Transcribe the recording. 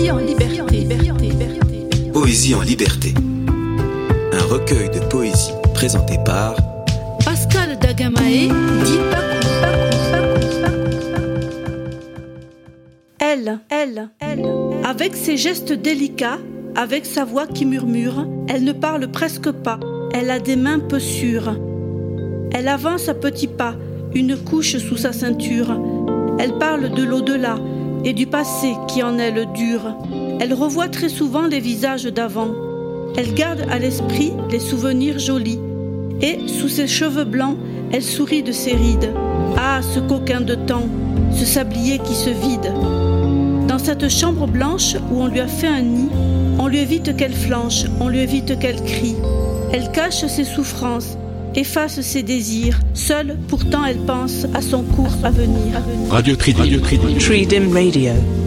Poésie en liberté. Poésie en liberté. Un recueil de poésie présenté par Pascal Dagamae, dit Elle, elle, elle. Avec ses gestes délicats, avec sa voix qui murmure, elle ne parle presque pas. Elle a des mains peu sûres. Elle avance à petits pas, une couche sous sa ceinture. Elle parle de l'au-delà et du passé qui en est le dur. Elle revoit très souvent les visages d'avant. Elle garde à l'esprit les souvenirs jolis. Et sous ses cheveux blancs, elle sourit de ses rides. Ah, ce coquin de temps, ce sablier qui se vide. Dans cette chambre blanche où on lui a fait un nid, on lui évite qu'elle flanche, on lui évite qu'elle crie. Elle cache ses souffrances, efface ses désirs. Seule, pourtant, elle pense à son cours à venir. Radio Tridim. Radio Tridim. Tridim Radio.